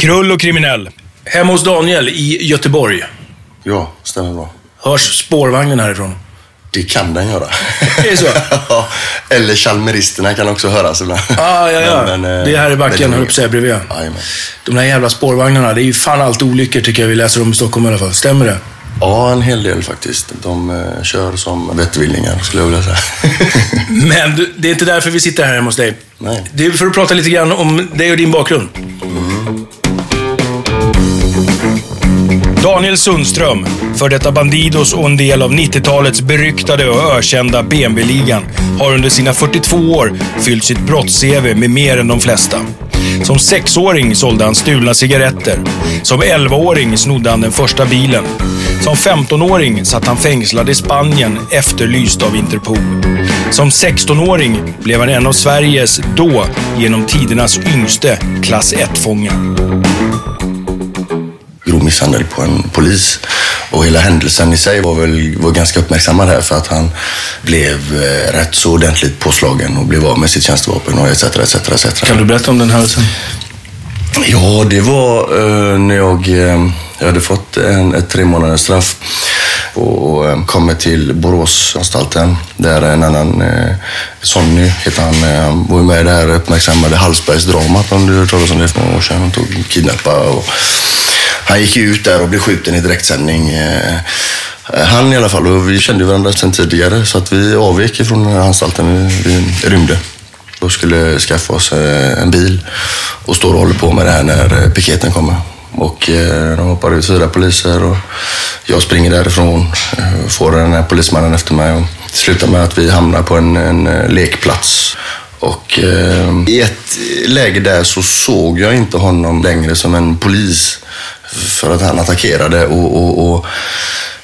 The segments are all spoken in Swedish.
Krull och kriminell. Hemma hos Daniel i Göteborg. Ja, stämmer bra. Hörs spårvagnen härifrån? Det kan den göra. Det är så? ja, eller chalmeristerna kan också höras ibland. Ah, ja, ja. Men, men, det är här i backen, höll säga, bredvid. Jajamän. De där jävla spårvagnarna, det är ju fan allt olyckor tycker jag vi läser om i Stockholm i alla fall. Stämmer det? Ja, en hel del faktiskt. De eh, kör som vettvillingar, skulle jag vilja säga. Men det är inte därför vi sitter här hemma hos dig. Nej. Det är för att prata lite grann om dig och din bakgrund. Daniel Sundström, för detta Bandidos och en del av 90-talets beryktade och ökända BMW-ligan, har under sina 42 år fyllt sitt brotts-CV med mer än de flesta. Som sexåring sålde han stulna cigaretter. Som 11-åring snodde han den första bilen. Som 15-åring satt han fängslad i Spanien, efterlyst av Interpol. Som 16-åring blev han en av Sveriges, då, genom tidernas yngste, klass 1-fångar grov misshandel på en polis. Och hela händelsen i sig var väl var ganska uppmärksammad här för att han blev eh, rätt så ordentligt påslagen och blev av med sitt tjänstevapen och etc. etc, etc. Kan du berätta om den händelsen? Ja, det var eh, när jag, eh, jag hade fått en, ett tre månaders straff och eh, kommer till Boråsanstalten där en annan, eh, Sonny heter han, eh, var med det här uppmärksammade Hallsbergsdramat om du hört talas om det för några år sedan. Han tog kidnappade och han gick ju ut där och blev skjuten i direktsändning. Eh, han i alla fall, och vi kände varandra sedan tidigare så att vi avvek ifrån den här anstalten. Vi, rymde och skulle skaffa oss eh, en bil och står och håller på med det här när eh, piketen kommer. Och de hoppar ut fyra poliser och jag springer därifrån, får den här polismannen efter mig och det slutar med att vi hamnar på en, en lekplats. Och eh, i ett läge där så såg jag inte honom längre som en polis för att han attackerade och, och, och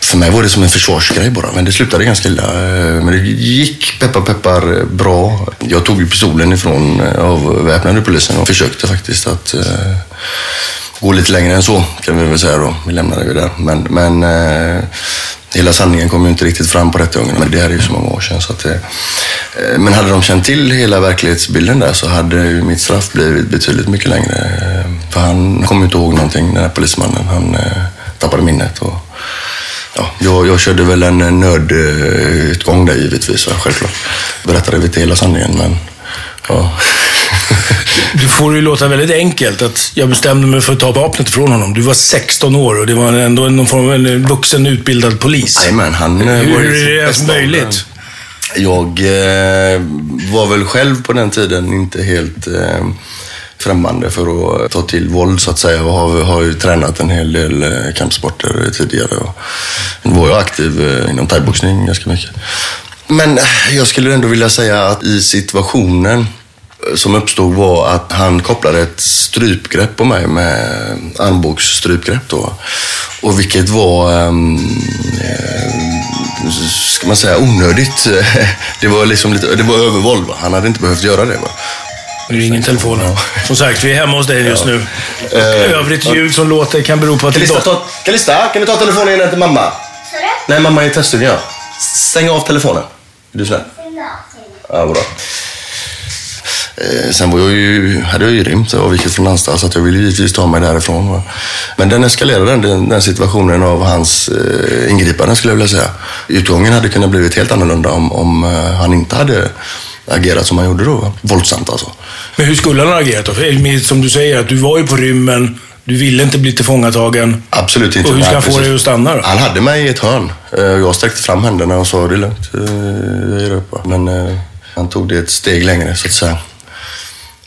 för mig var det som en försvarsgrej bara, men det slutade ganska illa. Eh, men det gick peppar peppar bra. Jag tog ju pistolen ifrån eh, avväpnade polisen och försökte faktiskt att uh, gå lite längre än så, kan vi väl säga då. Vi lämnade ju där. Men, men uh, hela sanningen kom ju inte riktigt fram på rättegången. Men det här är ju så många år sedan. Så att, eh, men hade de känt till hela verklighetsbilden där så hade ju mitt straff blivit betydligt mycket längre. Eh, För han kom inte ihåg någonting, den här polismannen. Han eh, tappade minnet. Och, Ja, jag, jag körde väl en eh, nödutgång där givetvis, självklart. Berättade inte hela sanningen, men ja. Du får det ju låta väldigt enkelt att jag bestämde mig för att ta vapnet ifrån honom. Du var 16 år och det var ändå någon form av en vuxen utbildad polis. Jajamän, han eh, Hur var är det ens möjligt? Jag eh, var väl själv på den tiden inte helt eh, främmande för att ta till våld så att säga och har, har ju tränat en hel del eh, kampsporter tidigare. Och var jag aktiv eh, inom thaiboxning ganska mycket. Men jag skulle ändå vilja säga att i situationen eh, som uppstod var att han kopplade ett strypgrepp på mig med armbågsstrypgrepp då. Och vilket var, ehm, eh, ska man säga, onödigt. Det var liksom lite, det var övervåld. Va? Han hade inte behövt göra det. Va? Nu ringer telefonen. Som sagt, vi är hemma hos dig just nu. Och övrigt ljud som låter kan bero på att det är Kalista, ta, Kalista, kan du ta telefonen in till mamma? Nej, mamma är i teststudion. ja. Stäng av telefonen. Är du snäll? Ja, bra. Eh, sen var jag ju, hade jag ju rymt och avvikit från anstalt så att jag ville givetvis ta mig därifrån. Va? Men den eskalerade den, den situationen av hans eh, ingripande skulle jag vilja säga. Utgången hade kunnat blivit helt annorlunda om, om eh, han inte hade agerat som han gjorde då. Va? Våldsamt alltså. Men hur skulle han ha agerat då? Med- Som du säger, att du var ju på rymmen, du ville inte bli tillfångatagen. Absolut inte. Och hur ska han få dig att stanna då? Han hade mig i ett hörn. Eh, Jag sträckte fram händerna och sa det är lugnt, eh, jag ger upp. va." Men eh, han tog det ett steg längre så att säga.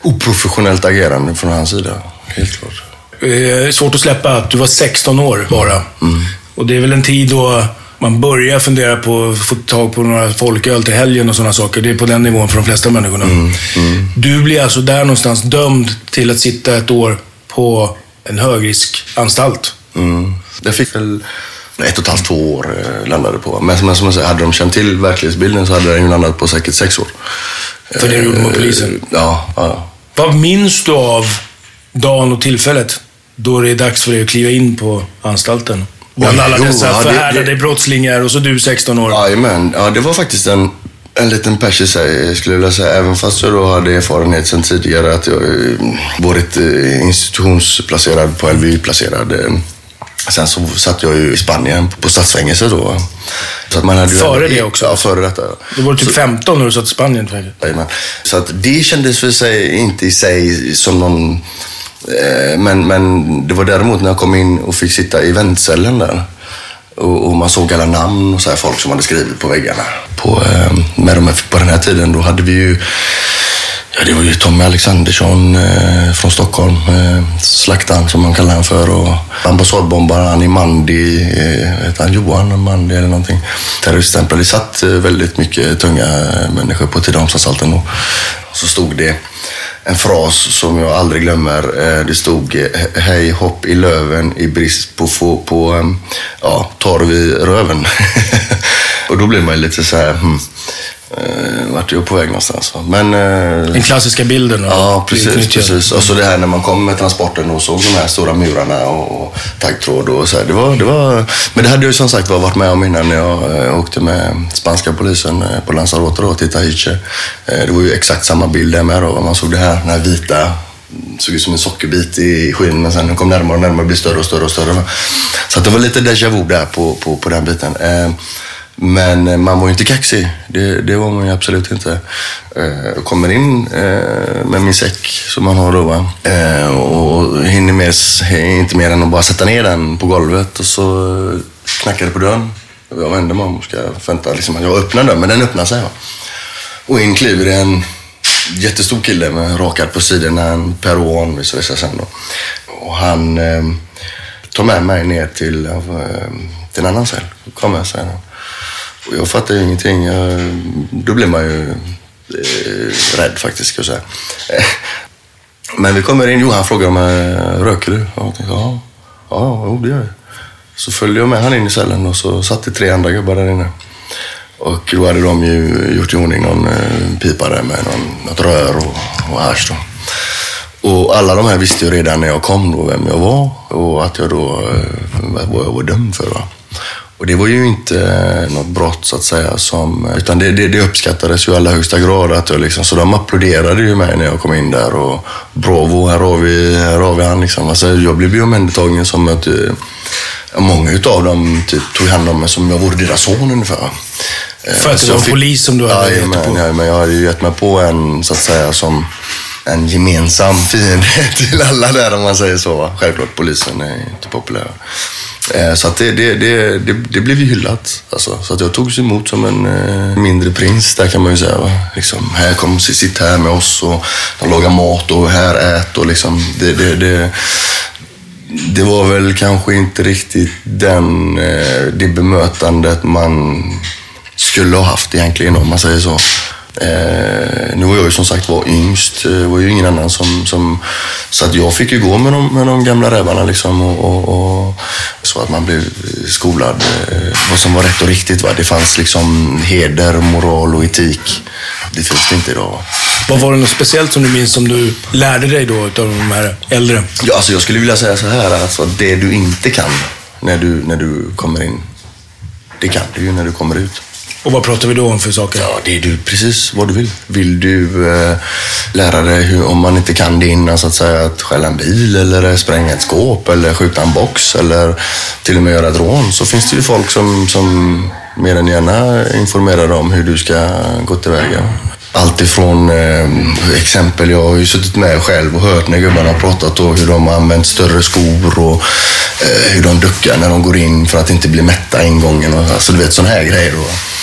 Oprofessionellt agerande från hans sida, helt klart. Eh, svårt att släppa att du var 16 år bara. Och det är väl en tid då man börjar fundera på att få tag på några folköl till helgen och sådana saker. Det är på den nivån för de flesta människorna. Du blir alltså där någonstans dömd till att sitta ett år på en högriskanstalt. Mm. Jag fick väl ett och ett halvt, två år eh, landade på. Men, men som jag säger, hade de känt till verklighetsbilden så hade den ju landat på säkert sex år. För det du gjorde mot Eh, polisen. Ja, ja. Vad minns du av dagen och tillfället då det är dags för dig att kliva in på anstalten? Bland Oj, alla jo, dessa ja, det- förhärdade det- brottslingar och så du 16 år. Jajamän, ja, det var faktiskt en, en liten pers i sig skulle jag vilja säga. Även fast jag då hade erfarenhet sedan tidigare att jag eh, varit eh, institutionsplacerad på LVU-placerad. Sen så satt jag ju i Spanien på stadsfängelse då. Så att man hade ju Före ändå- det också? Ja, före detta. Då var du typ 15 när du satt i Spanien. Jajamän. Så att det kändes för sig inte i sig som någon... Eh, men, men det var däremot när jag kom in och fick sitta i väntcellen där. Och, och man såg alla namn och så här, folk som hade skrivit på väggarna. På, eh, med de här, på den här tiden då hade vi ju Ja, det var ju Tommy Alexandersson eh, från Stockholm, eh, slaktaren som man kallar han för. Och ambassadbombaren i Mandi, eh, heter han Johan Mandi eller någonting. Terroriststämplad. Det satt eh, väldigt mycket tunga eh, människor på Tidaholmsanstalten. Och så stod det en fras som jag aldrig glömmer. Eh, det stod eh, Hej hopp i löven i brist på, få, på eh, ja, torv i röven. och då blir man ju lite så här, hmm, eh, vart är jag på väg någonstans? va? Men eh, Den klassiska bilden. Ja, precis. precis. Och så det här när man kom med transporten och såg de här stora murarna och, och taggtråd och så här. Det var, det var, men det hade jag ju som sagt var varit med om innan när jag eh, åkte med spanska polisen eh, på Lanzarote då, till Tahiche. Eh, det var ju exakt samma bild där med då. Man såg det här, den här vita såg ut som en sockerbit i skyn men sen kom närmare och närmare och blev större och större och större. Så att det var lite déjà vu där på, på, på den biten. Men eh, man var ju inte kaxig. Det, det var man ju absolut inte. Eh, Jag kommer in eh, med min säck som man har då. Va? Eh, Och hinner med, inte mer än att bara sätta ner den på golvet och så eh, knackar det på dörren. Jag vänder mig om och ska vänta. Liksom, att jag öppnar dörren, men den öppnar sig. Va? Och in kliver en jättestor kille med rakad på sidorna, en peruan visar det sig sen då. Och han eh, tar med mig ner till, eh, till en annan cell. Kom med, säger han. Och jag fattar ju ingenting. Jag, då blir man ju eh, rädd faktiskt, ska jag säga. Eh, men vi kommer in. Johan frågar frågar jag eh, röker du? Och jag tänkte, ja, ja, jo, det gör jag. Så följde jag med han in i cellen och så satt det tre andra gubbar där inne. Och då hade de ju gjort i ordning någon eh, pipa där med någon, något rör och, och hasch då. Och alla de här visste ju redan när jag kom då vem jag var och att jag då, vad jag var dömd för. Va? Och det var ju inte eh, något brott så att säga som, utan det, det, det uppskattades ju i allra högsta grad. Att jag liksom, så de applåderade ju mig när jag kom in där och bravo, här har vi, här har vi han liksom. Alltså, jag blev ju omhändertagen som att eh, Många utav dem typ, tog hand om mig som jag vore deras son ungefär. Eh, För att det var en polis som du hade gett dig Jajamän, på. ja, men jag hade ju gett mig på en, så att säga, som en gemensam fiende till alla där om man säger så. Självklart, polisen är inte populär. Eh, så att det, det, det, det, det blev ju hyllat. Alltså. Så att jag togs emot som en eh, mindre prins, där kan man ju säga. Va? Liksom, här kom, sitt här med oss och de lagar mat och här ät och liksom. Det, det, det, det var väl kanske inte riktigt den, eh, det bemötandet man skulle ha haft egentligen om man säger så. Eh, nu var jag ju som sagt var yngst. Det var ju ingen annan som... som så att jag fick ju gå med de, med de gamla rävarna liksom och, och, och så att man blev skolad eh, vad som var rätt och riktigt. Va? Det fanns liksom heder, moral och etik. Det finns det inte idag. Va? Vad var det något speciellt som du minns som du lärde dig då utav de här äldre? Ja, alltså jag skulle vilja säga så här, alltså det du inte kan när du, när du kommer in, det kan du ju när du kommer ut. Och vad pratar vi då om för saker? Ja, det är du precis vad du vill. Vill du eh, lära dig hur, om man inte kan det innan, eh, så att säga, att stjäla en bil eller eh, spränga ett skåp eller skjuta en box eller till och med göra ett rån, så finns det ju folk som, som mer än gärna informerar dig om hur du ska gå tillväga. Allt ifrån eh, exempel, jag har ju suttit med själv och hört när gubbarna har pratat och hur de har använt större skor och eh, hur de duckar när de går in för att inte bli mätta ingången. Och, alltså, du vet sådana här grejer. Och,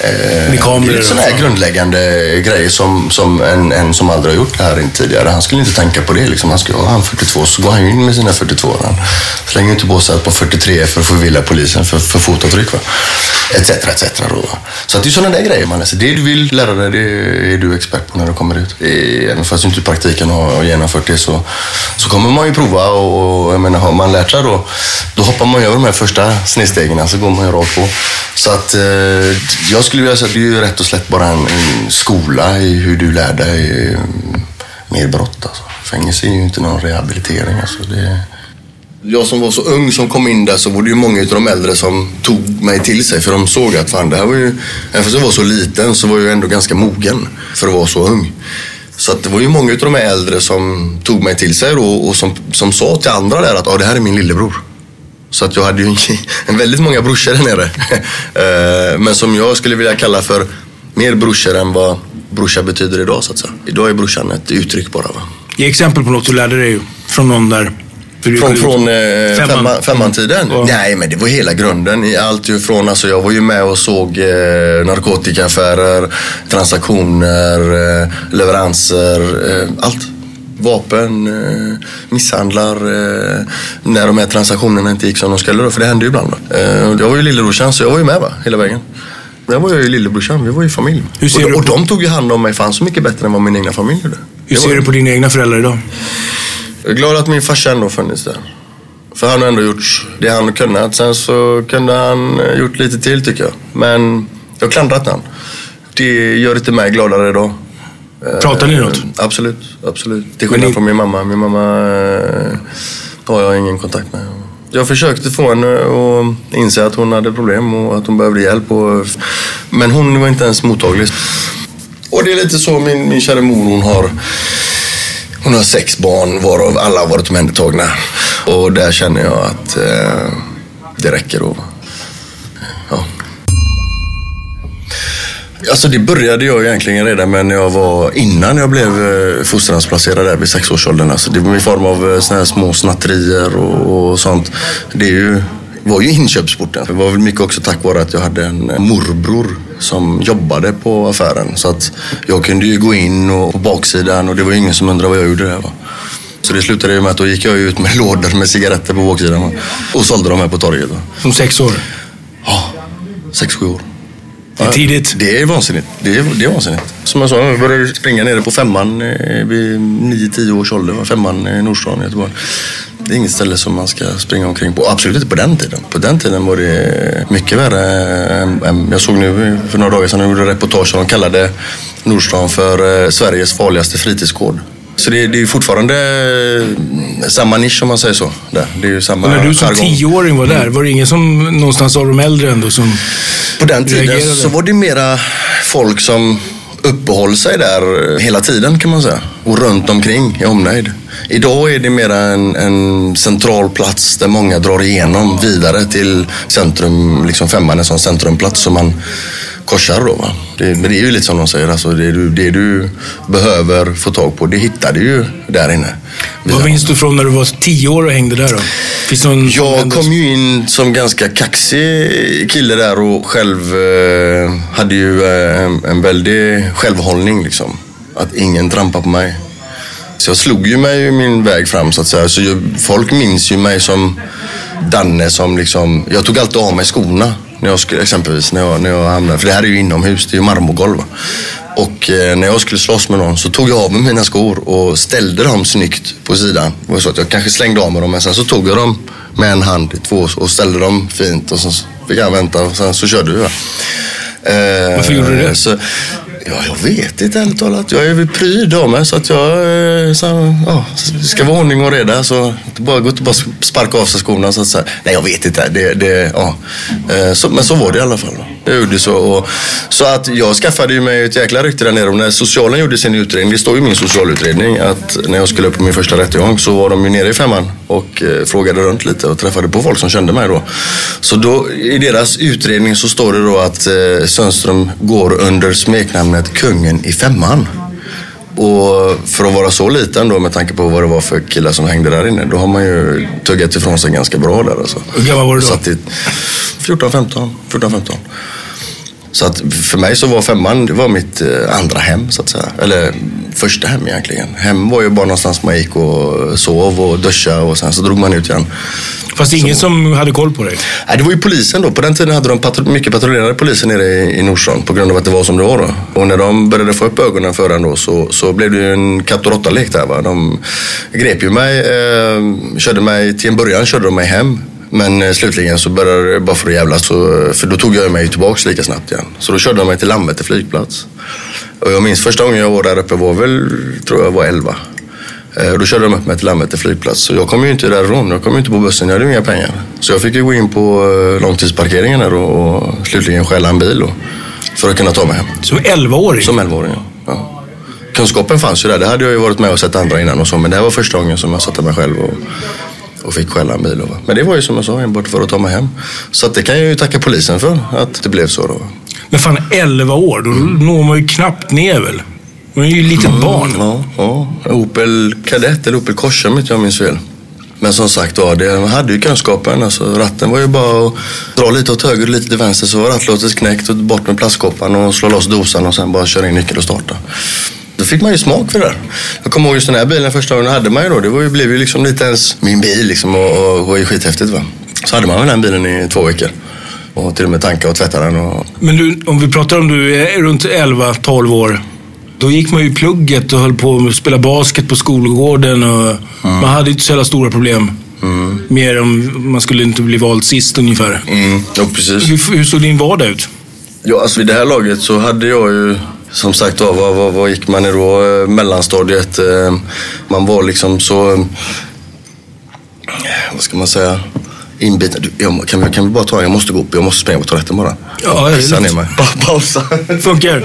Eh, Med kameror det är sådana här grundläggande grejer som, som en, en som aldrig har gjort det här tidigare. Han skulle inte tänka på det. Liksom. Han skulle, ja, han 42, så går han in med sina 42. Han slänger inte på sig ett par 43 för att förvilla polisen för, för fotavtryck. Va? Etc, etc. Då? Så att det är sådana där grejer man läser. Det du vill lära dig, det är du expert på när du kommer ut. Även fast du inte i praktiken har genomfört det så, så kommer man ju prova och, och jag menar, har man lärt sig då, då hoppar man över de här första snedstegen, så går man ju rakt på. Så att eh, jag skulle vilja säga att det är ju rätt och slätt bara en, en skola i hur du lär dig eh, mer brott. Alltså. Fängelse är ju inte någon rehabilitering. Alltså. Det, jag som var så ung som kom in där så var det ju många av de äldre som tog mig till sig för de såg att fan det här var ju, även fast jag var så liten så var jag ändå ganska mogen för att vara så ung. Så att det var ju många av de äldre som tog mig till sig då och som, som sa till andra där att ah, det här är min lillebror. Så att jag hade ju en, väldigt många brorsor där nere. Eh, Men som jag skulle vilja kalla för mer brorsor än vad brorsa betyder idag så att säga. Idag är brorsan ett uttryck bara. Va? Ge exempel på något du lärde dig från någon där. Från, från eh, Femman. femman, femman-tiden? Ja. Nej, men det var hela grunden. I allt ju från, alltså jag var ju med och såg eh, narkotikaaffärer, transaktioner, eh, leveranser, eh, allt. Vapen, eh, misshandlar, eh, när de här transaktionerna inte gick som de skulle. Då, för det hände ju ibland. Eh, jag var ju lillebrorsan, så jag var ju med va? hela vägen. Jag var ju lillebrorsan, vi var ju familj. Och, du och de tog ju hand om mig fan så mycket bättre än vad min egna familj gjorde. Hur ser var- du på dina egna föräldrar idag? jag är glad att min farsa ändå funnits där. För han har ändå gjort det han kunnat. Sen så kunde han gjort lite till tycker jag. Men jag har klandrat han. Det gör inte mig gladare idag. Pratar ni Eh, något? Absolut, absolut. Till skillnad ni- från min mamma. Min mamma eh, har jag ingen kontakt med. Jag försökte få henne att inse att hon hade problem och att hon behövde hjälp. Och, men hon var inte ens mottaglig. Och det är lite så min, min kära mor hon har hon har sex barn varav alla har varit omhändertagna. Och där känner jag att eh, det räcker. Och, Alltså det började jag egentligen redan när jag var innan jag blev eh, fosterhemsplacerad där vid sexårsåldern. Alltså det var i form av eh, såna här små snatterier och, och sånt. Det är ju, var ju inköpsporten. Det var väl mycket också tack vare att jag hade en eh, morbror som jobbade på affären. Så att jag kunde ju gå in och på baksidan och det var ju ingen som undrade vad jag gjorde där. Va? Så det slutade ju med att då gick jag ut med lådor med cigaretter på baksidan va? och sålde dem här på torget. Va? Som sex år? Ja, sex, sju år. Det är tidigt. Det är vansinnigt. Det är, det är vansinnigt. Som jag sa, jag började springa nere på femman eh, vid 9-10 års ålder. Femman i Nordstan i Göteborg. Det är inget ställe som man ska springa omkring på. Absolut inte på den tiden. På den tiden var det mycket värre. Jag såg nu för några dagar sedan, jag gjorde reportage och de kallade Nordstan för eh, Sveriges farligaste fritidsgård. Så det, det är fortfarande eh, samma nisch om man säger så. Där. Det är ju samma Och när du som jargong. tioåring var där, var det ingen som någonstans av de äldre ändå som... På den tiden reagerade? så var det mera folk som uppehåll sig där hela tiden kan man säga. Och runt omkring i omnejd. Idag är det mera en, en central plats där många drar igenom vidare till centrum, liksom femman är en sån centrumplats som man korsar då. Va? Det, men det är ju lite som de säger, alltså det, du, det du behöver få tag på, det hittar du ju där inne. Vad minns du från när du var tio år och hängde där då? Finns någon Jag kom ju in som ganska kaxig kille där och själv eh, hade ju eh, en, en väldig självhållning liksom. Att ingen trampar på mig. Så jag slog ju mig min väg fram så att säga. Så jag, folk minns ju mig som Danne som liksom, jag tog alltid av mig skorna. När jag skulle, exempelvis när jag, när jag hamnade, för det här är ju inomhus, det är ju marmorgolv. Och eh, när jag skulle slåss med någon så tog jag av mig mina skor och ställde dem snyggt på sidan. Det var så att jag kanske slängde av mig dem men sen så tog jag dem med en hand i två och ställde dem fint och så fick jag vänta och sen så körde vi. va. Eh, Varför gjorde du det? Så, ja, jag vet inte ärligt talat. Jag är väl pryd av mig så att jag eh, så, ja, det ska vara ordning och reda. Så det bara gå inte bara sparka av sig skorna. Så att säga. Nej, jag vet inte. Det, det, ja. Eh, så, men så var det i alla fall. Jag gjorde så. Och, så att jag skaffade ju mig ett jäkla rykte där nere. Och när socialen gjorde sin utredning, det står ju i min socialutredning, att när jag skulle upp på min första rättegång så var de ju nere i femman och eh, frågade runt lite och träffade på folk som kände mig då. Så då i deras utredning så står det då att eh, Sundström går under smeknamnet Kungen i femman. Och för att vara så liten då med tanke på vad det var för killar som hängde där inne, då har man ju tuggat ifrån sig ganska bra där alltså. Hur gammal var du då? Satt i 14, 15, 14, 15. Så att för mig så var femman, det var mitt eh, andra hem så att säga. Eller första hem egentligen. Hem var ju bara någonstans man gick och sov och duschade och sen så drog man ut igen. Fast ingen som hade koll på dig? Nej, det var ju polisen då. På den tiden hade de patru- mycket patrullerande poliser nere i, i Nordsjön på grund av att det var som det var då. Och när de började få upp ögonen för en då så, så blev det ju en katt och råtta-lek där. Va? De grep ju mig, eh, körde mig, till en början körde de mig hem. Men eh, slutligen så började det bara för att jävlas. För då tog jag mig tillbaks lika snabbt igen. Så då körde de mig till Landvetter flygplats. Och jag minns första gången jag var där uppe var väl, tror jag var 11. Eh, Då körde de upp mig till Landvetter flygplats. Så jag kom ju inte därifrån. Jag kom ju inte på bussen. Jag hade ju inga pengar. Så jag fick ju gå in på eh, långtidsparkeringen där och, och slutligen stjäla en bil då, för att kunna ta mig hem. Som 11-åring? Som 11-åring, ja. ja. Kunskapen fanns ju där. Det hade jag ju varit med och sett andra innan och så. Men det här var första gången som jag satte mig själv och, och fick stjäla en bil. Då. Men det var ju som jag sa, enbart för att ta mig hem. Så det kan jag ju tacka polisen för, att det blev så då. Men fan, 11 år, då når man ju knappt ner väl? Man är ju ett litet barn. Ja, ja. Opel Kadett eller Opel Corsa om inte jag minns fel. Men som sagt, då, det hade ju kunskapen. Alltså, ratten var ju bara att dra lite åt höger och lite till vänster så var rattlåset knäckt och bort med plastkoppan och slå loss dosan och sen bara köra in nyckeln och starta. Då fick man ju smak för det där. Jag kommer ihåg just den här bilen första gången hade man ju då. Det var ju, blev ju liksom lite ens min bil liksom och, och, och var ju skithäftigt va. Så hade man väl den bilen i två veckor. Och till och med tanka och tvätta den och Men du, om vi pratar om du är runt 11-12 år. Då gick man ju i plugget och höll på att spela basket på skolgården. Och Man hade inte så jävla stora problem. Mer om man skulle inte bli vald sist ungefär. Mm, ja, precis. Hur, hur såg din vardag ut? Ja, alltså vid det här laget så hade jag ju som sagt var, vad, vad, vad gick man i då? Eh, Mellanstadiet. Eh, Man var liksom så, eh, vad ska man säga, inbiten. Du, jag, kan, vi, kan vi bara ta, jag måste gå upp, jag måste springa på toaletten bara. Ja, det är lugnt. pausa. Funkar?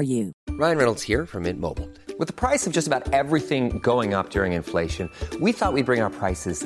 you. Ryan Reynolds here from Mint Mobile. With the price of just about everything going up during inflation, we thought we'd bring our prices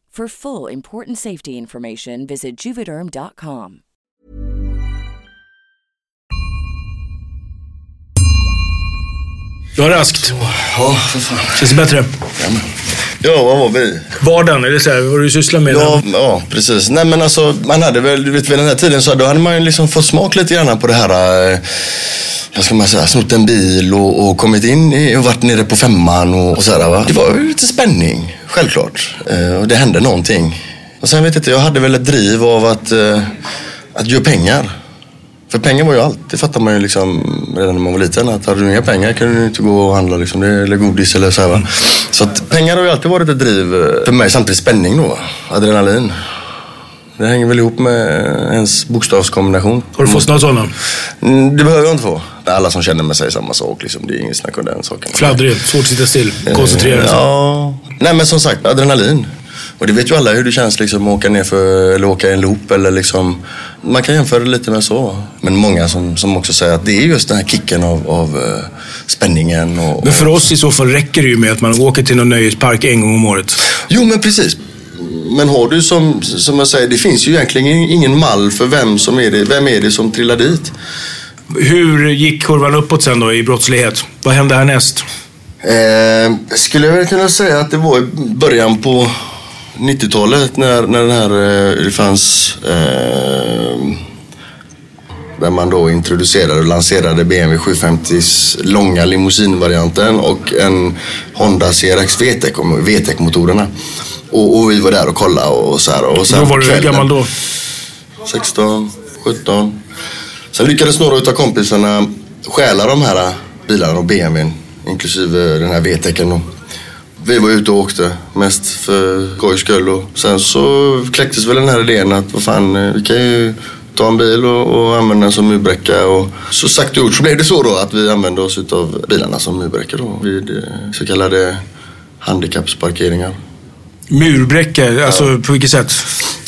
For full important safety information, visit juvederm.com. Du har raskt. Ja, för fan. Känns det bättre? Ja, vad var vi? Vardagen, eller så här, vad du sysslar med? Ja, ja, precis. Nej men alltså, man hade väl, du vet vid den här tiden så då hade man ju liksom fått smak lite grann på det här, eh, vad ska man säga, snott en bil och, och kommit in i, och varit nere på femman och, och sådär va. Det var ju lite spänning, självklart. Eh, och det hände någonting. Och sen vet jag inte, jag hade väl ett driv av att, eh, att göra pengar. För pengar var ju allt. Det fattar man ju liksom redan när man var liten. Att hade du inga pengar kunde du inte gå och handla liksom, eller godis eller så här, va? Så att pengar har ju alltid varit ett driv eh, för mig. Samtidigt spänning då. Adrenalin. Det hänger väl ihop med ens bokstavskombination. Har du fått några sådana? Mm, Det behöver jag inte få. Alla som känner mig säger samma sak. Liksom. Det är inget snack om den saken. Fladdrig, svårt att sitta still, koncentrera sig. Eh, Ja. Nej men som sagt, adrenalin. Och det vet ju alla hur det känns liksom att åka ner för, eller åka i en loop eller liksom. Man kan jämföra det lite med så. Men många som, som också säger att det är just den här kicken av, av eh, spänningen och... Men för oss i så fall räcker det ju med att man åker till någon nöjespark en gång om året. Jo men precis. Men har du som, som jag säger, det finns ju egentligen ingen mall för vem som är det, vem är det som trillar dit. Hur gick kurvan uppåt sen då i brottslighet? Vad hände härnäst? Eh, skulle jag kunna säga att det var i början på 90-talet när, när den här, eh, det fanns eh, där man då introducerade och lanserade BMW 750s långa limousinvarianten och en Honda CRX VTEC, VTEC-motorerna. Och, och vi var där och kollade och så här. Och sen Då var du hur gammal då? 16, 17. Sen lyckades några utav kompisarna stjäla de här bilarna och BMWn. Inklusive den här VTECen. Vi var ute och åkte mest för skojs skull. Och sen så kläcktes väl den här idén att vad fan, eh, vi kan ju ta en bil och, och använda den som murbräcka. Och så sagt och gjort så blev det så då att vi använde oss utav bilarna som murbräcka då. Vid eh, så kallade handikappsparkeringar. Murbräcka, alltså på vilket sätt?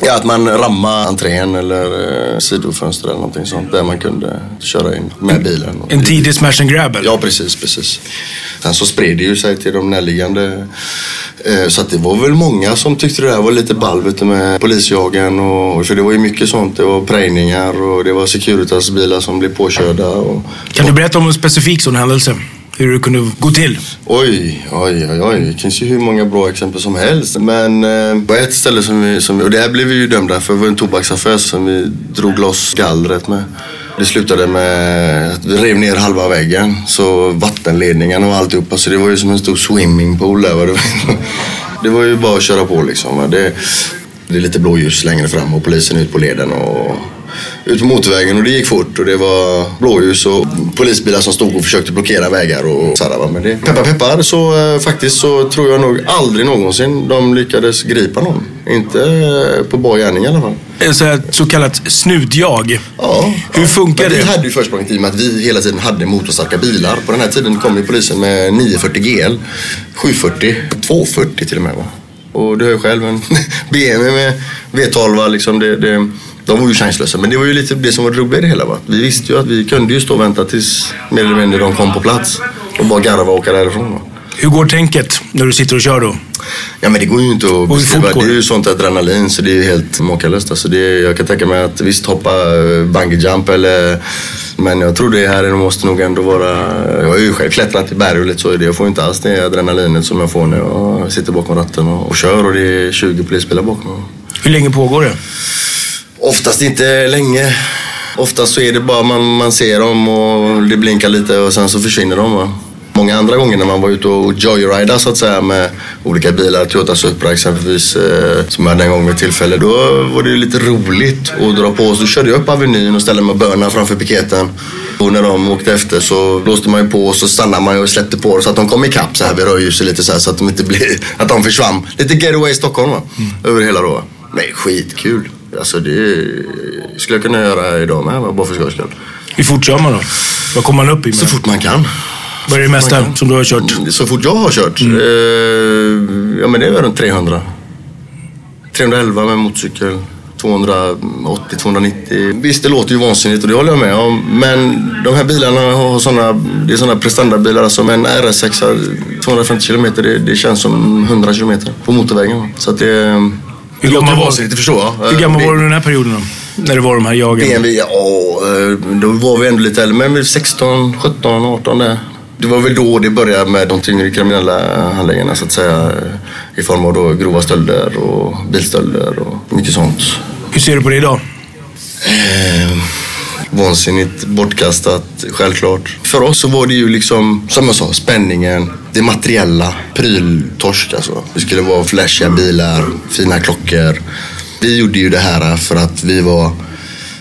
Ja, att man rammar entrén eller eh, sidofönster eller någonting sånt där man kunde köra in med bilen. En tidig smash and grab eller? Ja, precis, precis. Sen så spred det ju sig till de närliggande. Eh, så att det var väl många som tyckte det där var lite ball med polisjagen. Och, för det var ju mycket sånt. Det var prejningar och det var Securitas-bilar som blev påkörda. Och, Kan du berätta om en specifik sån händelse? Hur det kunde gå till? Oj, oj, oj, oj. Det finns ju hur många bra exempel som helst. Men eh, på ett ställe som vi, som vi, och det här blev vi ju dömda för, det var en tobaksaffär som vi drog loss gallret med. Det slutade med att vi rev ner halva väggen. Så vattenledningen och alltihopa. Så det var ju som en stor swimmingpool där. va. Det var, det var ju bara att köra på liksom. va. Det, det är lite blåljus längre fram och polisen är ute på leden och ut på motorvägen och det gick fort och det var blåljus och polisbilar som stod och försökte blockera vägar och sådär. Men det, peppar peppar så eh, faktiskt så tror jag nog aldrig någonsin de lyckades gripa någon. Inte eh, på bar gärning i alla fall. En så, så kallat snutjag. Ja. Hur funkar Men vi det? hade ju försprånget i och med att vi hela tiden hade motorstarka bilar. På den här tiden kom ju polisen med 940 GL, 740, 240 till och med. Va? Och du ju själv en BMW med V12 liksom. Det, det, de var ju chanslösa. Men det var ju lite det som var det roliga i det hela. Va? Vi visste ju att vi kunde ju stå och vänta tills mer eller mindre de kom på plats. Och bara garva och åka därifrån. Va? Hur går tänket när du sitter och kör då? Ja men det går ju inte att beskriva. Det är ju sånt adrenalin så det är ju helt makalöst. Alltså det, jag kan tänka mig att visst hoppa eh, bungee jump eller men jag tror det här måste nog ändå vara... Jag har ju själv klättrat i berg och lite så. Jag får inte alls det adrenalinet som jag får när jag sitter bakom ratten och, och kör och det är 20 polisbilar bakom. Hur länge pågår det? Oftast inte länge. Oftast så är det bara man, man ser dem och det blinkar lite och sen så försvinner de. Va? Många andra gånger när man var ute och joyridade så att säga med olika bilar, Toyota Supra exempelvis, eh, som jag hade en gång vid tillfälle. Då var det ju lite roligt att dra på. Så då körde jag upp Avenyn och ställde mig och bönade framför piketen. Och när de åkte efter så blåste man ju på och så stannade man ju och släppte på så att de kom ikapp så här vid rödljuset lite så här så att de inte blir, att de försvann. Lite getaway Stockholm va? Över hela då. Men skitkul. Alltså det skulle jag kunna göra idag med bara för skojs skull. Hur fort kör man då? Vad kommer man upp i? Med? Så fort man kan. Vad är det mesta som du har kört? Så fort jag har kört? Mm. Eh, ja men det är väl runt 300. 311 med motorcykel. 280, 290. Visst det låter ju vansinnigt och det håller jag med om. Men de här bilarna har såna, det är sådana prestandabilar. Alltså med en RS6 250 kilometer det, det känns som 100 kilometer på motorvägen. Så att det, det Hur gammal var- det förstår jag. Hur gammal Eh, var du den här perioden då? När det var de här jagen? BMW, ja, eh, då var vi ändå lite äldre. Men 16, 17, 18 där. Det var väl då det började med de tyngre kriminella handlingarna så att säga. I form av då grova stölder och bilstölder och mycket sånt. Hur ser du på det idag? Eh, vansinnigt bortkastat, självklart. För oss så var det ju liksom, som jag sa, spänningen, det materiella, pryltorsk alltså. Det skulle vara flashiga bilar, fina klockor. Vi gjorde ju det här för att vi var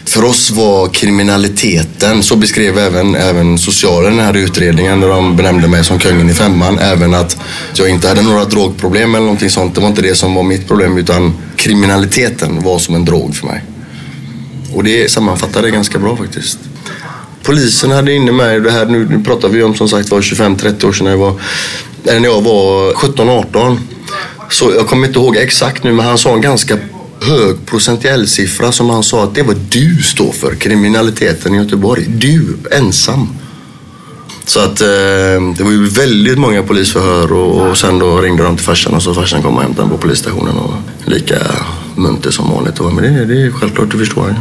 för oss var kriminaliteten, så beskrev även, även socialen den här utredningen när de benämnde mig som kungen i femman. Även att jag inte hade några drogproblem eller någonting sånt. Det var inte det som var mitt problem utan kriminaliteten var som en drog för mig. Och det sammanfattar det ganska bra faktiskt. Polisen hade inne med det här, nu, nu pratar vi om som sagt var 25-30 år sedan när jag var, eller när jag var 17-18. Så jag kommer inte ihåg exakt nu men han sa en ganska hög procentuell siffra som han sa att det var du står för, kriminaliteten i Göteborg. Du, ensam. Så att eh, det var ju väldigt många polisförhör och, och sen då ringde de till farsan och så farsan kom och hämtade på polisstationen och lika munter som vanligt. Men det, det är självklart, det förstår jag.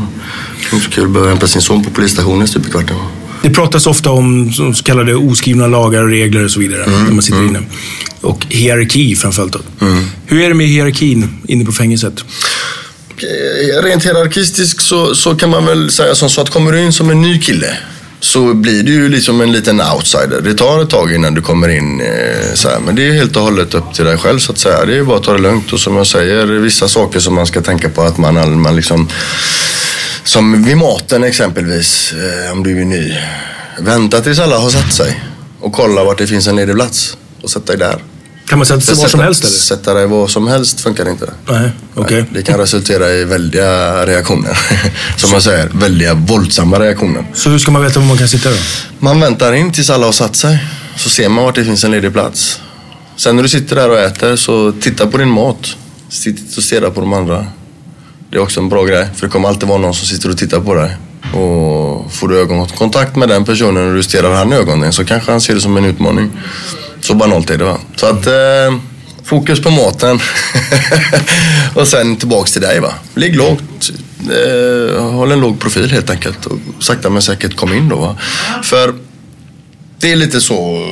Det är så kul att behöva hämta sin son på polisstationen stup i kvarten. Det pratas ofta om så kallade oskrivna lagar och regler och så vidare Mm, när man sitter inne. Och hierarki framförallt. Då. Hur är det med hierarkin inne på fängelset? Eh, Rent hierarkistiskt så, så kan man väl säga som så att kommer du in som en ny kille så blir du ju liksom en liten outsider. Det tar ett tag innan du kommer in eh, så här. Men det är helt och hållet upp till dig själv så att säga. Det är bara att ta det lugnt och som jag säger, vissa saker som man ska tänka på att man, man liksom som vid maten exempelvis, eh, om du är ny. Vänta tills alla har satt sig och kolla vart det finns en ledig plats och sätt dig där. Kan man sätta sig var som helst eller? Sätta dig var som helst funkar inte. Nej, okej. Det kan resultera i väldiga reaktioner. Som man säger, väldiga våldsamma reaktioner. Så hur ska man veta var man kan sitta då? Man väntar in tills alla har satt sig. Så ser man vart det finns en ledig plats. Sen när du sitter där och äter så titta på din mat. Sitt inte och stirra på de andra. Det är också en bra grej. För det kommer alltid vara någon som sitter och tittar på dig. Och får du ögonkontakt med den personen och du stirrar han i ögonen så kanske han ser det som en utmaning. Så banalt är det va. Så att eh, fokus på maten. och sen tillbaks till dig va. Ligg lågt. Eh, håll en låg profil helt enkelt. Och sakta men säkert kom in då va. För det är lite så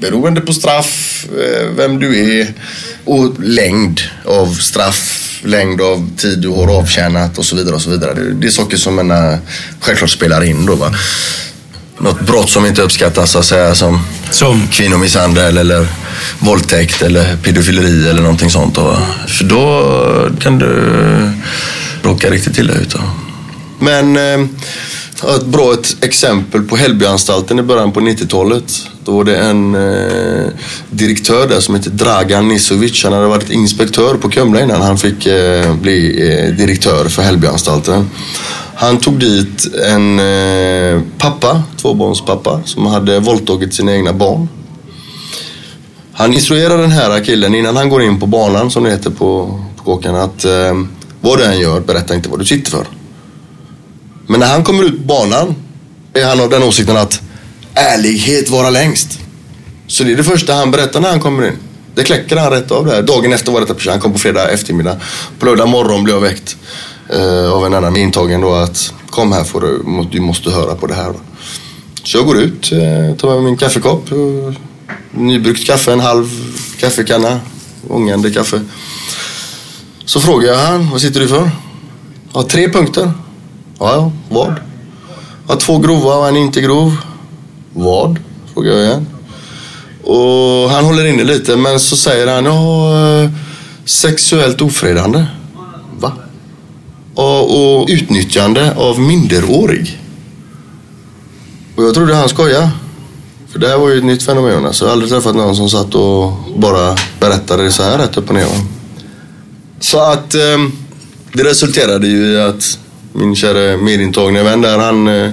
beroende på straff, eh, vem du är och längd av straff, längd av tid du har avtjänat och så vidare. och så vidare. Det, är saker som en, eh, självklart spelar in då. Va? Något brott som inte uppskattas så att säga som, som kvinnomisshandel eller våldtäkt eller pedofileri eller någonting sånt. Va? För då kan du råka riktigt illa ut. Men eh, ett bra ett exempel på Hällbyanstalten i början på 90-talet. Då var det en eh, direktör där som hette Dragan Nisovic. Han hade varit inspektör på Kumla innan han fick eh, bli eh, direktör för Hällbyanstalten. Han tog dit en eh, pappa, tvåbarnspappa, som hade våldtagit sina egna barn. Han instruerar den här killen innan han går in på banan, som det heter på, på kåken, att eh, vad du än gör, berätta inte vad du sitter för. Men när han kommer ut på banan är han av den åsikten att ärlighet vara längst. Så det är det första han berättar när han kommer in. Det kläcker han rätt av det här. Dagen efter var detta på Han kom på fredag eftermiddag. På lördag morgon blev jag väckt eh, av en annan intagen då att kom här får du, du måste höra på det här. då. Så jag går ut, eh, tar med min kaffekopp. Nybrukt Nybryggt kaffe, en halv kaffekanna. Ångande kaffe. Så frågar jag han, vad sitter du för? Ja, tre punkter. Ja, ja, vad? Ja, två grova och en inte grov. Vad? Frågar jag igen. Och han håller inne lite men så säger han ja, eh, sexuellt ofredande. Och, och utnyttjande av minderårig. Och jag trodde han skojade. För det här var ju ett nytt fenomen. Alltså, jag har aldrig träffat någon som satt och bara berättade det så här rätt upp och ner. Så att eh, det resulterade ju i att min kära medintagne vän där han eh,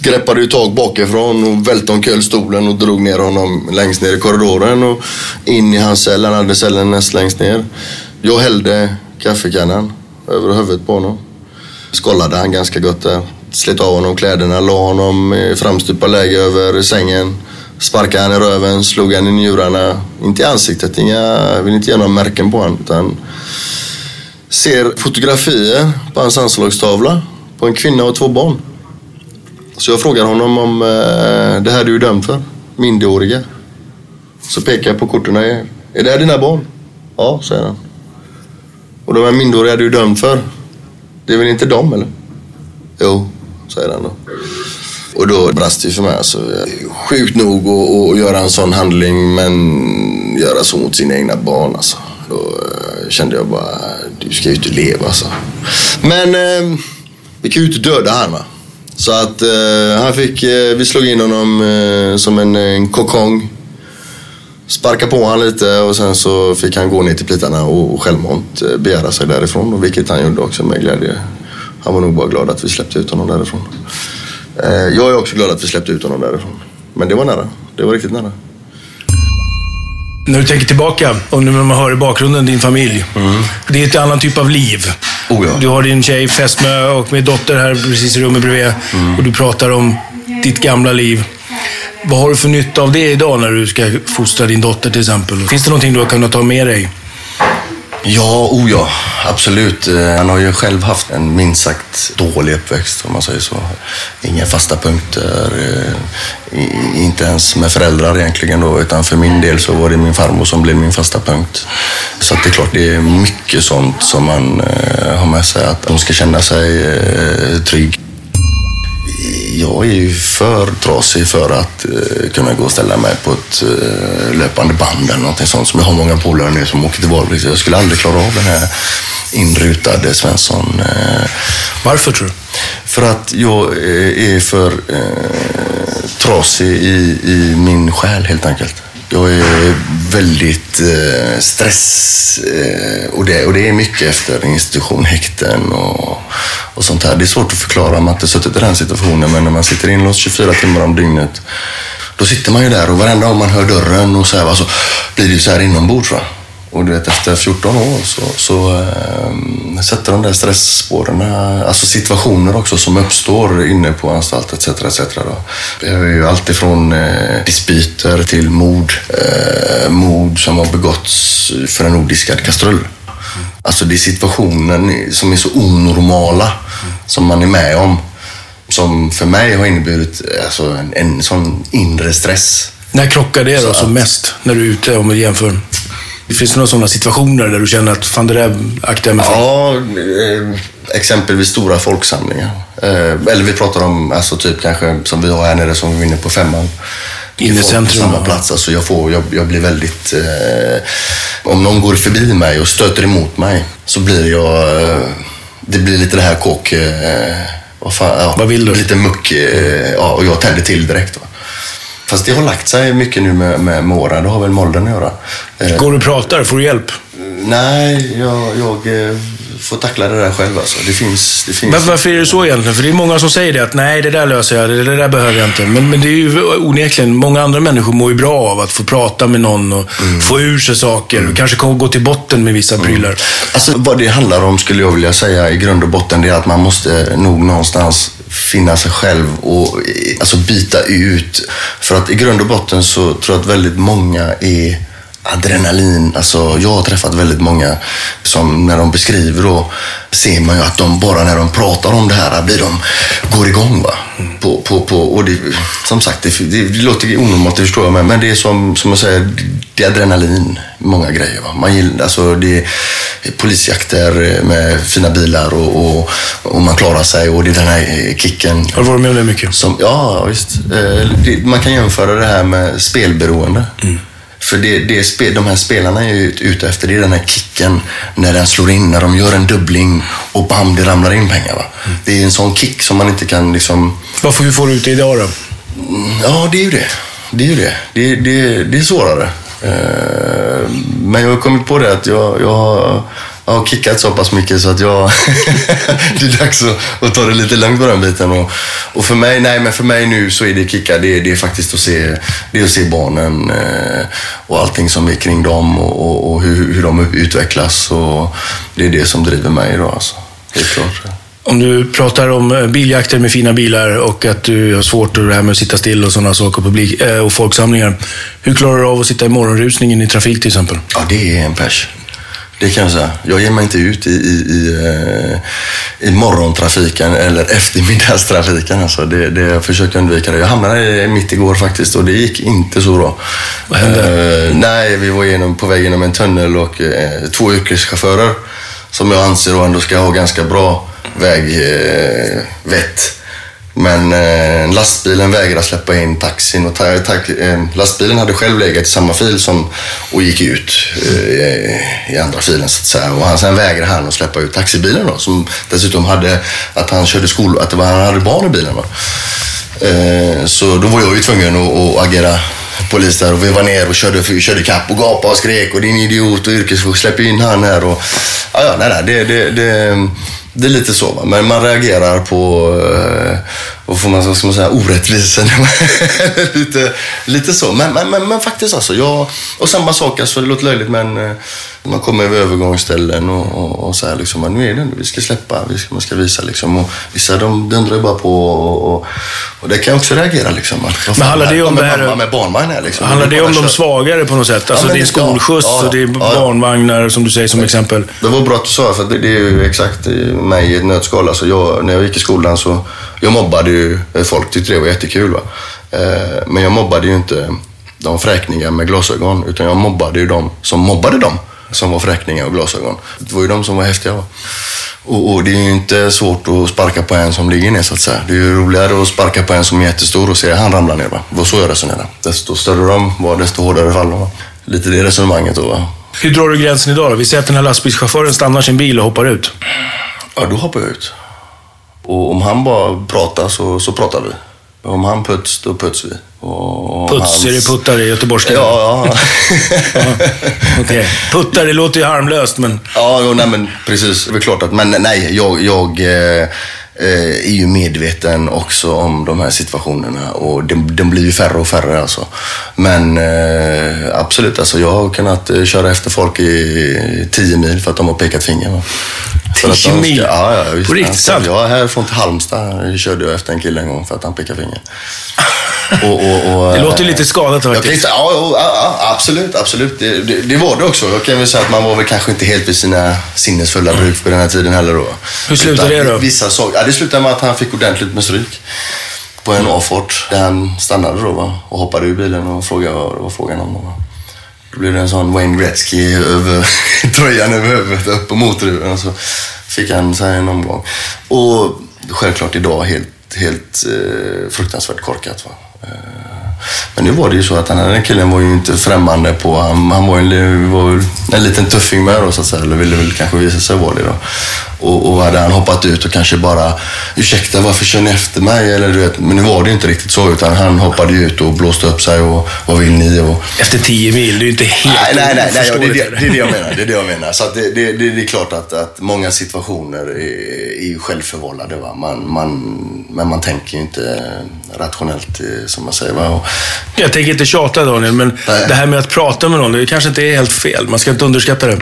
greppade ju tag bakifrån och välte omkull stolen och drog ner honom längst ner i korridoren och in i hans cell. Han hade cellen näst längst ner. Jag hällde kaffekannan över huvudet på honom. Skållade han ganska gott där. Slet av honom kläderna, la honom i framstupa läge över sängen. Sparkade han i röven, slog han i njurarna. Inte i ansiktet, inga, jag vill inte ge några märken på honom. Utan ser fotografier på hans anslagstavla på en kvinna och två barn. Så jag frågar honom om eh, det här du är dömd för, minderåriga. Så pekar jag på korten. Är det här dina barn? Ja, säger han. Och de här minderåriga du är dömd för, det är väl inte dem eller? Jo, säger han då. Och då brast det ju för mig. Alltså, sjukt nog att- att göra en sån handling men göra så mot sina egna barn. Alltså. Då eh, kände jag bara, du ska ju inte leva alltså. Men eh, vi kan ju inte döda han va. Så att eh, han fick, eh, vi slog in honom eh, som en, en kokong. Sparka på han lite och sen så fick han gå ner till plitarna och, självmant eh, begära sig därifrån. Och vilket han gjorde också med glädje. Han var nog bara glad att vi släppte ut honom därifrån. Eh, jag är också glad att vi släppte ut honom därifrån. Men det var nära. Det var riktigt nära. När du tänker tillbaka och nu när man hör i bakgrunden din familj. Det är ett annan typ av liv. Oh ja. Du har din tjej fästmö och min dotter här precis i rummet bredvid. Och du pratar om ditt gamla liv. Vad har du för nytta av det idag när du ska fostra din dotter till exempel? Finns det någonting du har kunnat ta med dig? Ja, o ja, absolut. Eh, han har ju själv haft en minst sagt dålig uppväxt om man säger så. Inga fasta punkter, eh, inte ens med föräldrar egentligen då, utan för min del så var det min farmor som blev min fasta punkt. Så att det är klart, det är mycket sånt som man eh, har med sig, att de ska känna sig trygg. Jag är ju för trasig för att eh, kunna gå och ställa mig på ett eh, löpande band eller någonting sånt som jag har många polare nu som åker till Valby. Jag skulle aldrig klara av den här inrutade Svensson. Eh, Varför tror du? för att jag eh, är för eh, trasig i, i min själ helt enkelt. Jag är väldigt eh, stress eh, och, det, och det är mycket efter institution, häkten och, och sånt här. Det är svårt att förklara om man inte suttit i den situationen men när man sitter inlåst 24 timmar om dygnet då sitter man ju där och varenda gång man hör dörren och så här, va, så blir det ju så här inombords. Va? Och du vet efter 14 år så, så eh, sätter de där stressspåren, alltså situationer också som uppstår inne på anstalt etc. etc. Då. Det är ju allt ifrån eh, dispyter till mord. Eh, mord som har begåtts för en odiskad kastrull. Alltså det är situationen som är så onormala som man är med om. Som för mig har inneburit alltså, en, en sån inre stress. När krockar det då som mest? När du är ute om du jämför? Finns det några sådana situationer där du känner att fan det där aktar jag mig för? Ja, eh, exempelvis stora folksamlingar. Eh, eller vi pratar om, alltså typ kanske som vi har här nere som vi vinner på femman. Inne i på centrum, Samma plats. Alltså jag, får, jag, jag blir väldigt... Eh, om någon går förbi mig och stöter emot mig så blir jag... Eh, det blir lite det här kåk... Eh, vad, fan, ja, Vad vill du? Lite muck. Eh, ja, och jag tänder till direkt. Va? Fast det har lagt sig mycket nu med, med, med åren. Det har väl med åldern att göra. Eh, Går du och pratar? Får du hjälp? Nej, jag, jag eh, får tackla det där själv alltså. Det finns... Det finns. Varför, varför är det så egentligen? För det är många som säger det att nej, det där löser jag, det, det där behöver jag inte. Men, men det är ju onekligen, många andra människor mår ju bra av att få prata med någon och få ur sig saker. Och kanske gå till botten med vissa prylar. Alltså vad det handlar om skulle jag vilja säga i grund och botten det är att man måste nog någonstans finna sig själv och alltså byta ut. För att i grund och botten så tror jag att väldigt många är adrenalin. Alltså, jag har träffat väldigt många som när de beskriver då ser man ju att de bara när de pratar om det här blir de, går igång. Va? På, på, på, och det, som sagt, det, det, det låter onormalt, det förstår jag med, men det är som, som jag säger, det är adrenalin. Många grejer. Va? Man gillar, alltså, det är polisjakter med fina bilar och, och, och man klarar sig och det är den här kicken. Har du varit med om det mycket? Som, ja, visst. Eh, man kan jämföra det här med spelberoende. För det, det de här spelarna är ju ute efter, det är den här kicken när den slår in, när de gör en dubbling och bam, det ramlar in pengar. Va? Det är en sån kick som man inte kan liksom... Varför, får du ut det idag då? Mm, Ja, det är ju det. Det är ju det. Det, det, det är svårare. Eh, men jag har kommit på det att jag, jag, har- jag har kickat så pass mycket så att jag... det är dags att, att ta det lite lugnt på den biten. Och, och för mig, nej men för mig nu så är det kicka, det, är- det är faktiskt att se, det är att se barnen eh, och allting som är kring dem och, och, och hur, hur de utvecklas. Och det är det som driver mig idag alltså. Helt klart. Om du pratar om eh, biljakter med fina bilar och att du har svårt det här med att sitta still och sådana saker publik, eh, och folksamlingar. Hur klarar du av att sitta i morgonrusningen i trafik till exempel? Ja, det är en pers. Det kan jag säga. Jag ger mig inte ut i, i, i, eh, i morgontrafiken eller eftermiddagstrafiken. Alltså. Det, det, jag försöker undvika det. Jag hamnade i- mitt igår faktiskt och det gick inte så bra. Vad hände? Eh, nej, vi var igenom, på väg genom en tunnel och eh, två yrkeschaufförer som jag anser då ändå ska ha ganska bra vägvett. Eh. Men eh, lastbilen vägrade släppa in taxin och ta, ta, eh, lastbilen hade själv legat i samma fil som, och gick ut eh, i andra filen så att säga. Och han, sen vägrade han att släppa ut taxibilen då, som dessutom hade att han körde skol, att det var, han hade barn i bilen. Va? Eh, så då var jag ju tvungen att, att agera polis där och vi var ner och körde, körde kapp och gapade och skrek och din idiot och yrkesfolk släpper in han här och ja, ja nej, nej, det, det, det, det är lite så va. Men man reagerar på, eh, vad får man, vad ska man säga, orättvisor. lite, lite så. Men, men, men, men faktiskt alltså, jag, och samma sak, alltså det låter löjligt men eh, man kommer över övergångsställen och, och, och så här liksom, nu är det vi ska släppa, vi ska, man ska visa liksom. Och vissa de dundrar bara på och, och, och det kan jag också reagera liksom. Att, Men handlar det om kommer det här- mamma med barnvagn här liksom. Handlar Det om de svagare på något sätt? Alltså men det är skolskjuts ja, ja, och det är ja, ja. barnvagnar som du säger som exempel. Det var bra att du sa för det, det är ju exakt mig i ett nötskal. Alltså jag, när jag gick i skolan så jag mobbade ju folk, tyckte det var jättekul. Va? Eh, men jag mobbade ju inte de fräkningar med glasögon utan jag mobbade ju de som mobbade dem som var fräkningar och glasögon. Det var ju de som var häftiga. Va? Och, och det är ju inte svårt att sparka på en som ligger ner så att säga. Det är ju roligare att sparka på en som är jättestor och se han ramla ner. Va? Det var så jag resonerade. Desto större de var, desto hårdare fall de. Lite det resonemanget då. Va? Hur drar du gränsen idag då? Vi säger att den här lastbilschauffören stannar sin bil och hoppar ut. Ja, då hoppar jag ut. Och om han bara pratar så, så pratar vi. Om han puts, då puts vi. Och Puts, är det puttar i göteborgska? Ja, ja. Okej. Puttar, det låter ju harmlöst men... Ja, jo, nej, men precis. Det är klart att, men nej, jag, jag eh, eh, är ju medveten också om de här situationerna och de, de blir ju färre och färre alltså. Men eh, absolut, alltså, jag har kunnat eh, köra efter folk i 10 mil för att de har pekat finger. Va? För att 10 de mil? Ja, ja, visst. På riktigt sant? Ja, härifrån till Halmstad körde jag efter en kille en gång för att han pekade finger. Och, och, och, Det låter eh, lite skadat jag kan faktiskt. inte, ja, ja, absolut, absolut. Det, det, det var det också. Jag kan väl säga att man var väl kanske inte helt vid sina sinnesfulla bruk på den här tiden heller då. Hur slutade Utan det då? Vissa saker, ja, det slutade med att han fick ordentligt med stryk. På en avfart där han stannade då va? och hoppade ur bilen och frågade vad det var frågan om. Då, va? Då blev det en sån Wayne Gretzky över tröjan över huvudet upp på motorhuven och så fick han sig en omgång. Och självklart idag helt, helt eh, fruktansvärt korkat. Va? Eh, men nu var det ju så att den här killen var ju inte främmande på, han, han var, en, var ju en liten tuffing med då så att säga, eller ville väl kanske visa sig vara det då. Och, och hade han hoppat ut och kanske bara, ursäkta varför kör ni efter mig? Eller du vet, men nu var det ju inte riktigt så utan han hoppade ju ut och blåste upp sig och vad vill ni? Och, Efter 10 mil, det är ju inte helt Nej, nej, nej, nej ja, det, det, det är det jag menar. Det är det jag menar. Så det, det, det, är klart att, att många situationer är, är ju självförvållade. Va? Man, man, men man tänker ju inte rationellt, eh, som man säger. Va? Och, Jag tänker inte tjata Daniel, men det här med att prata med någon, det kanske inte är helt fel. Man ska inte underskatta det.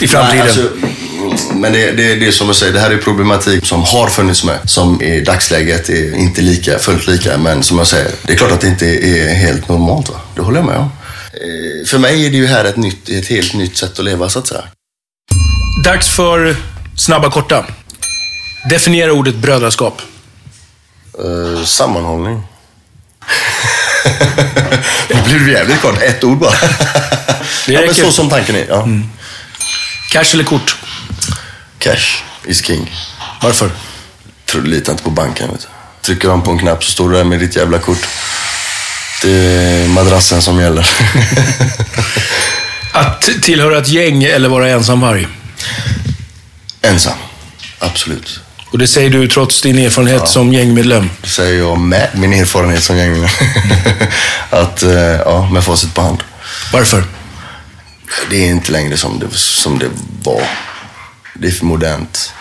I framtiden. Nej, alltså, Men det, det, det är som du säger, det här är problematik som har funnits med. Som i dagsläget är inte lika, fullt lika. Men som jag säger, det är klart att det inte är helt normalt. Va? Det håller jag med om. Eh, För mig är det ju här ett, nytt, ett helt nytt sätt att leva så att säga. Dags för snabba korta. Definiera ordet brödraskap. Eh, sammanhållning. det blir jävligt kort. Ett ord bara. Det ja, men så som tanken är. Ja. Cash eller kort? Cash is king. Varför? Tror litar inte på banken. Vet du. Trycker de på en knapp så står du där med ditt jävla kort. Det är madrassen som gäller. Att tillhöra ett gäng eller vara ensamvarg? Ensam. Absolut. Och det säger du trots din erfarenhet som gängmedlem? Det säger jag med min erfarenhet som gängmedlem. att, eh, ja, med facit på hand. Varför? Det är inte längre som det, som det var. Det är för modernt.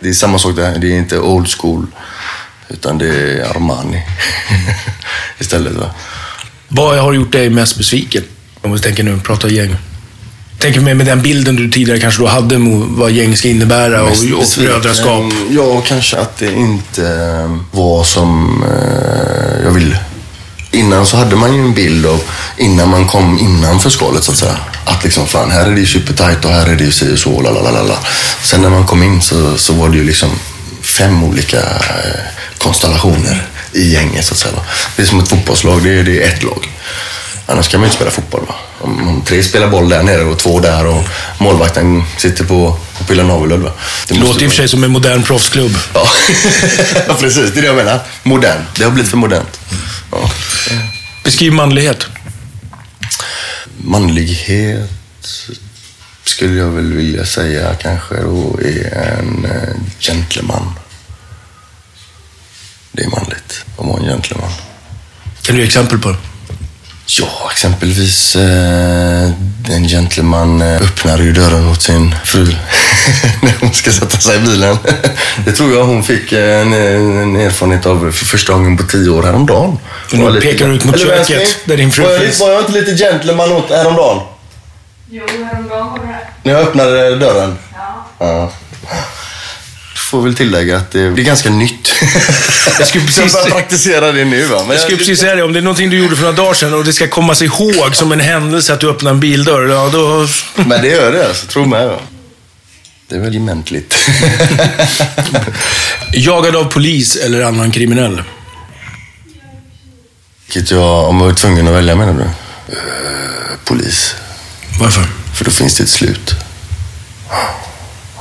Det är samma sak där. Det är inte old school. Utan det är Armani. Istället. Va? Vad har gjort dig mest besviken? Om vi tänker nu, prata gäng. Tänker med, med den bilden du tidigare kanske då hade mot vad gäng ska innebära och, och brödraskap. Ja, kanske att det inte eh, var som eh, jag ville. Innan så hade man ju en bild av, innan man kom innanför skalet så att säga. Att liksom, fan här är det ju supertajt och här är det ju si och så, lalalala. Sen när man kom in så, så var det ju liksom fem olika eh, konstellationer i gänget så att säga. va. Det är som ett fotbollslag, det är, det är ett lag. Annars kan man ju inte spela fotboll. Va? Om, om tre spelar boll där nere och två där och målvakten sitter på, på pillar navelludd. va. Det Det låter i och för sig som en modern proffsklubb. Ja, Ja, precis. Det är det jag menar. Modern. Det har blivit för modernt. Ja. Beskriv manlighet. Manlighet skulle jag väl vilja säga kanske då är en eh, gentleman. Det är manligt att vara en gentleman. Kan du ge exempel på det? Ja, exempelvis eh, en gentleman eh, öppnar ju dörren åt sin fru när hon ska sätta sig i bilen. Det tror jag hon fick eh, en, en erfarenhet av för första gången på tio år häromdagen. Och nu pekar du ut mot Eller köket, älskling, där din fru var jag, finns. Var jag inte lite gentleman åt häromdagen? Jo, häromdagen var det. När jag öppnade dörren? Ja. Du får väl tillägga att det, är ganska nytt. Jag skulle precis- jag praktisera det nu va. Men Jag skulle precis säga det, om det är någonting du gjorde för några dagar sedan och det ska komma sig ihåg som en händelse att du öppnar en bildörr, ja då... Men det gör det alltså, tro mig. Va? Det är väl gementligt. Jagad av polis eller annan kriminell? Vilket jag, om jag var tvungen att välja menar du? Eh, polis. Varför? För då finns det ett slut.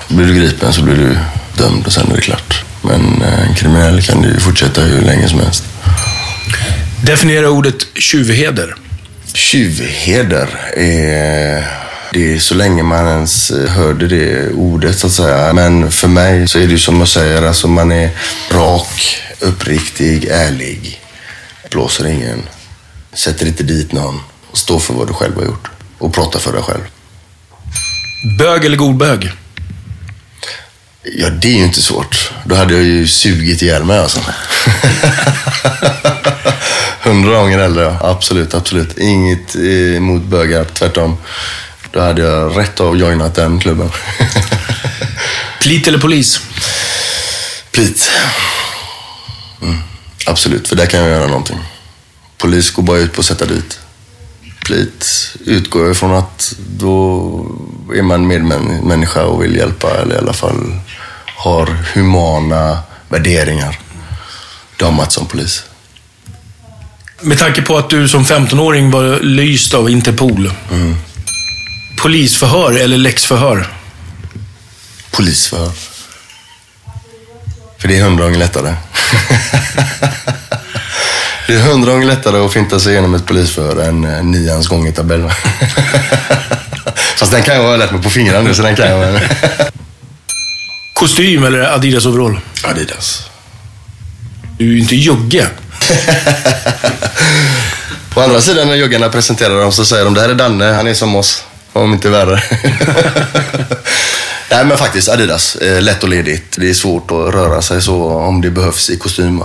Blir du gripen så blir du dömd och sen är det klart. Men eh, en kriminell kan du ju fortsätta hur länge som helst. Definiera ordet tjuvheder. Tjuvheder är... Det är så länge man ens eh, hörde det ordet så att säga. Men för mig så är det ju som jag säger, alltså man är rak, uppriktig, ärlig. Blåser ingen. Sätter inte dit någon. Och står för vad du själv har gjort. Och pratar för dig själv. Bög eller god bög? Ja, det är ju inte svårt. Då hade jag ju sugit ihjäl mig alltså. Hundra gånger äldre, ja. Absolut, absolut. Inget emot bögar, tvärtom. Då hade jag rätt av joinat den klubben. Plit eller polis? Plit. Mm, absolut, för där kan jag göra någonting. Polis går bara ut på att sätta dit. Plit utgår jag ifrån att då är man medmänniska och vill hjälpa eller i alla fall har humana värderingar. Damat som polis. Med tanke på att du som 15-åring var lyst av Interpol. Polisförhör eller läxförhör? Polisförhör. För det är hundra gånger lättare. det är hundra gånger lättare att finta sig igenom ett polisförhör än eh, nians gångertabell. Fast den kan jag ha lärt mig på fingrarna nu, så den kan jag. Kostym eller Adidas overall? Adidas. Du är ju inte jugge. På andra sidan när joggarna presenterar dem så säger de det här är Danne, han är som oss. Om inte värre. Nej men faktiskt Adidas. Eh, lätt och ledigt. Det är svårt att röra sig så om det behövs i kostym.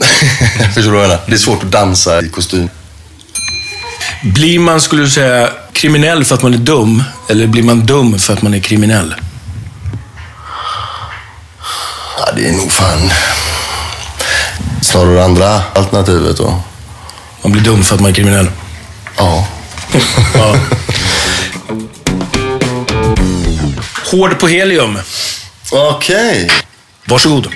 Förstår du vad jag menar? Det är svårt att dansa i kostym. Blir man, skulle du säga, kriminell för att man är dum? Eller blir man dum för att man är kriminell? Det är nog fan snarare andra alternativet då. Man blir dum för att man är kriminell. Ja. ja. Hård på helium. Okej. Okay. Varsågod.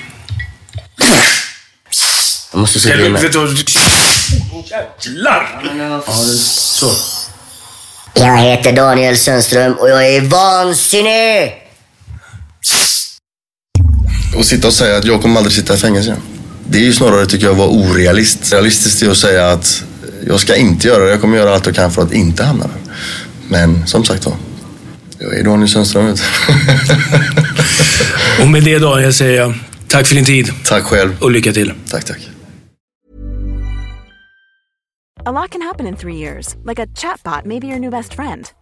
Jag måste se det med. Jävlar! Det, så. Jag heter Daniel Sundström och jag är vansinnig! Och sitta och säga att jag kommer aldrig sitta i fängelse. Det är ju snarare, tycker jag, vara orealistiskt. Realistiskt är att säga att jag ska inte göra det. Jag kommer göra allt jag kan för att inte hamna där. Men som sagt var, jag är Daniel Sundström. och med det Daniel säger jag tack för din tid. Tack själv. Och lycka till. Tack, tack. A lot can happen in three years, like a chatbot may be your new best friend.